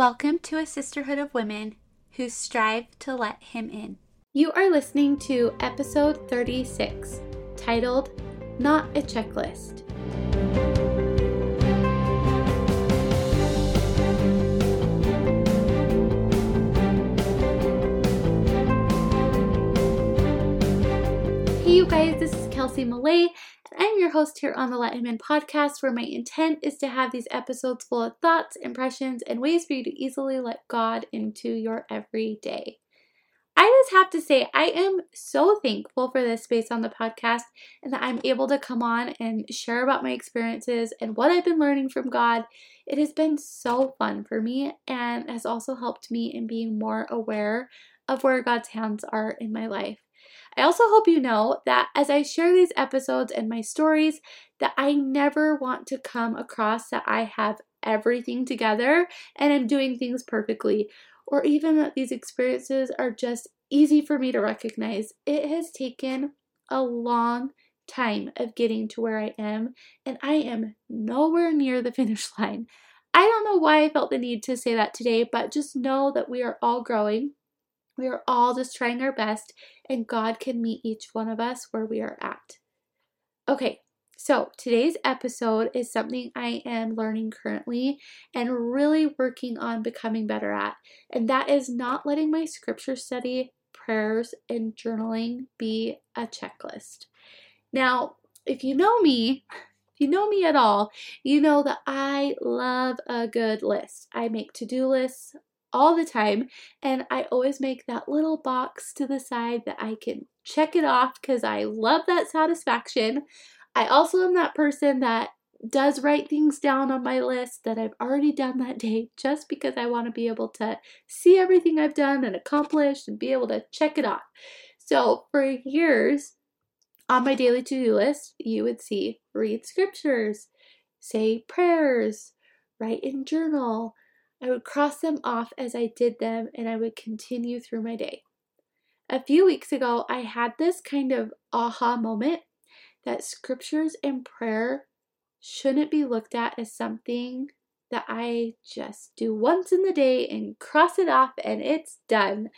Welcome to a sisterhood of women who strive to let Him in. You are listening to episode 36, titled Not a Checklist. Hey, you guys, this is Kelsie I'm your host here on the Let Him In podcast, where my intent is to have these episodes full of thoughts, impressions, and ways for you to easily let God into your everyday. I just have to say, I am so thankful for this space on the podcast and that I'm able to come on and share about my experiences and what I've been learning from God. It has been so fun for me and has also helped me in being more aware of where God's hands are in my life. I also hope you know that as I share these episodes and my stories, that I never want to come across that I have everything together and I'm doing things perfectly, or even that these experiences are just easy for me to recognize. It has taken a long time of getting to where I am, and I am nowhere near the finish line. I don't know why I felt the need to say that today, but just know that we are all growing. We are all just trying our best, and God can meet each one of us where we are at. Okay, so today's episode is something I am learning currently and really working on becoming better at, and that is not letting my scripture study, prayers, and journaling be a checklist. Now, if you know me, if you know me at all, you know that I love a good list. I make to do lists all the time, and I always make that little box to the side that I can check it off because I love that satisfaction. I also am that person that does write things down on my list that I've already done that day just because I want to be able to see everything I've done and accomplished and be able to check it off. So, for years on my daily to do list, you would see read scriptures, say prayers, write in journal, I would cross them off as I did them and I would continue through my day. A few weeks ago, I had this kind of aha moment that scriptures and prayer shouldn't be looked at as something that I just do once in the day and cross it off and it's done.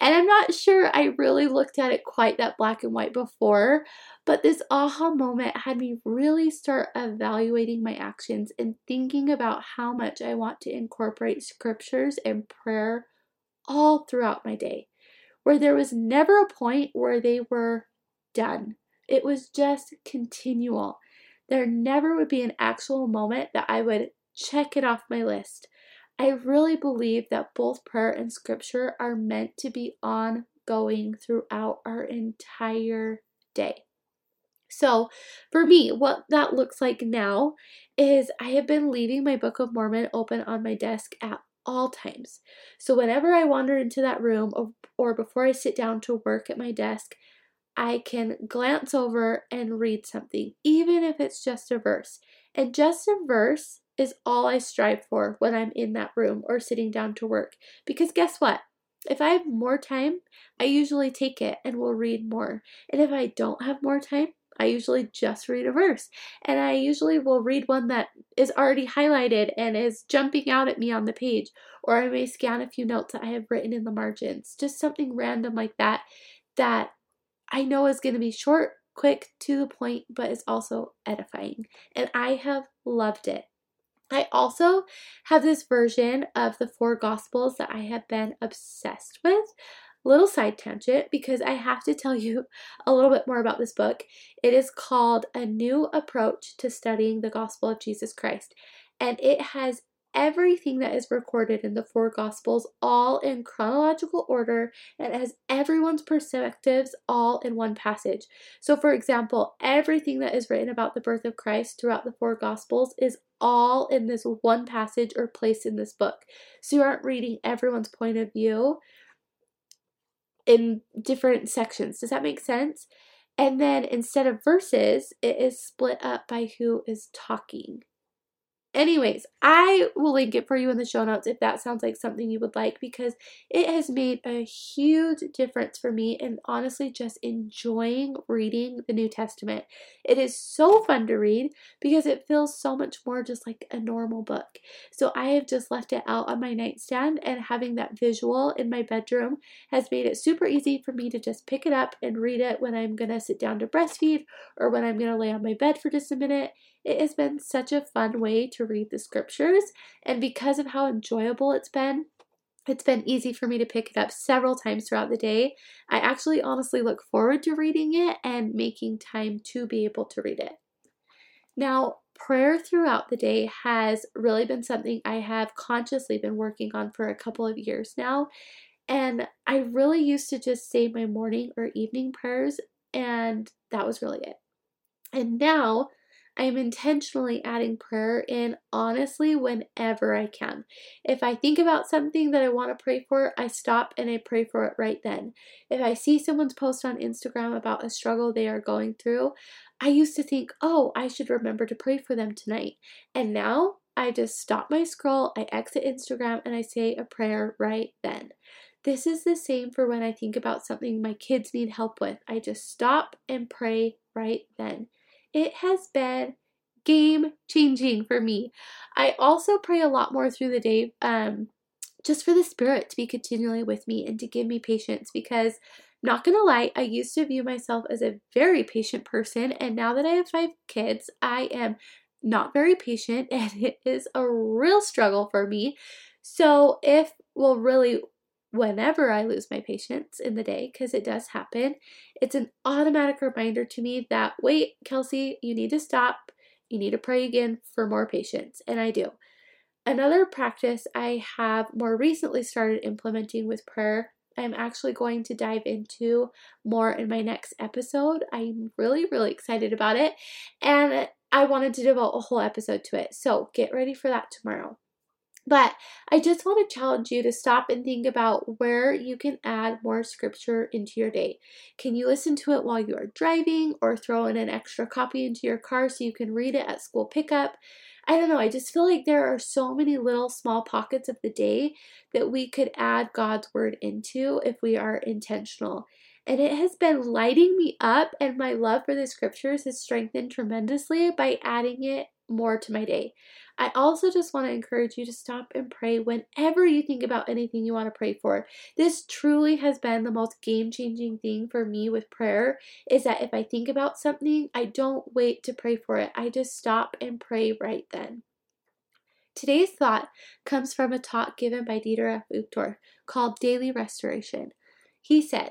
And I'm not sure I really looked at it quite that black and white before, but this aha moment had me really start evaluating my actions and thinking about how much I want to incorporate scriptures and prayer all throughout my day, where there was never a point where they were done. It was just continual. There never would be an actual moment that I would check it off my list. I really believe that both prayer and scripture are meant to be ongoing throughout our entire day. So, for me, what that looks like now is I have been leaving my Book of Mormon open on my desk at all times. So, whenever I wander into that room or, or before I sit down to work at my desk, I can glance over and read something, even if it's just a verse. And just a verse is all I strive for when I'm in that room or sitting down to work. Because guess what? If I have more time, I usually take it and will read more. And if I don't have more time, I usually just read a verse. And I usually will read one that is already highlighted and is jumping out at me on the page. Or I may scan a few notes that I have written in the margins. Just something random like that that I know is going to be short, quick, to the point, but is also edifying. And I have loved it. I also have this version of the four gospels that I have been obsessed with. Little side tangent because I have to tell you a little bit more about this book. It is called A New Approach to Studying the Gospel of Jesus Christ, and it has everything that is recorded in the four Gospels all in chronological order and has everyone's perspectives all in one passage. So, for example, everything that is written about the birth of Christ throughout the four Gospels is all in this one passage or place in this book. So, you aren't reading everyone's point of view in different sections. Does that make sense? And then instead of verses, it is split up by who is talking. Anyways, I will link it for you in the show notes if that sounds like something you would like because it has made a huge difference for me and honestly just enjoying reading the New Testament. It is so fun to read because it feels so much more just like a normal book. So I have just left it out on my nightstand and having that visual in my bedroom has made it super easy for me to just pick it up and read it when I'm going to sit down to breastfeed or when I'm going to lay on my bed for just a minute it has been such a fun way to read the scriptures, and because of how enjoyable it's been, it's been easy for me to pick it up several times throughout the day. I actually honestly look forward to reading it and making time to be able to read it. Now, prayer throughout the day has really been something I have consciously been working on for a couple of years now. And I really used to just say my morning or evening prayers, and that was really it. And now I am intentionally adding prayer in honestly whenever I can. If I think about something that I want to pray for, I stop and I pray for it right then. If I see someone's post on Instagram about a struggle they are going through, I used to think, oh, I should remember to pray for them tonight. And now I just stop my scroll, I exit Instagram, and I say a prayer right then. This is the same for when I think about something my kids need help with. I just stop and pray right then. It has been game changing for me. I also pray a lot more through the day, um, just for the Spirit to be continually with me and to give me patience because. Not gonna lie, I used to view myself as a very patient person, and now that I have five kids, I am not very patient, and it is a real struggle for me. So, if, well, really, whenever I lose my patience in the day, because it does happen, it's an automatic reminder to me that, wait, Kelsie, you need to stop. You need to pray again for more patience. And I do. Another practice I have more recently started implementing with prayer, I'm actually going to dive into more in my next episode. I'm really, really excited about it. And I wanted to devote a whole episode to it. So get ready for that tomorrow. But I just want to challenge you to stop and think about where you can add more scripture into your day. Can you listen to it while you are driving or throw in an extra copy into your car so you can read it at school pickup? I don't know. I just feel like there are so many little small pockets of the day that we could add God's word into if we are intentional. And it has been lighting me up, and my love for the scriptures has strengthened tremendously by adding it more to my day. I also just want to encourage you to stop and pray whenever you think about anything you want to pray for. This truly has been the most game-changing thing for me with prayer is that if I think about something, I don't wait to pray for it. I just stop and pray right then. Today's thought comes from a talk given by Dieter F. Uchtdorf called Daily Restoration. He said,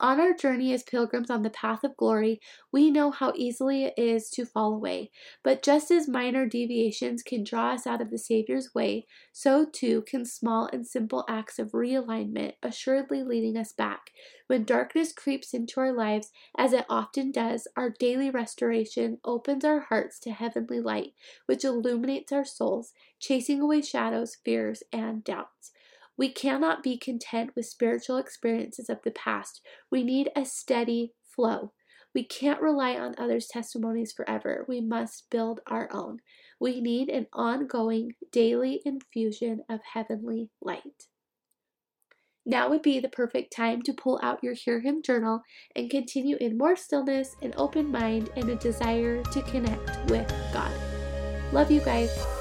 on our journey as pilgrims on the path of glory, we know how easily it is to fall away. But just as minor deviations can draw us out of the Savior's way, so too can small and simple acts of realignment assuredly leading us back. When darkness creeps into our lives, as it often does, our daily restoration opens our hearts to heavenly light, which illuminates our souls, chasing away shadows, fears, and doubts. We cannot be content with spiritual experiences of the past. We need a steady flow. We can't rely on others' testimonies forever. We must build our own. We need an ongoing daily infusion of heavenly light. Now would be the perfect time to pull out your Hear Him journal and continue in more stillness, an open mind, and a desire to connect with God. Love you guys.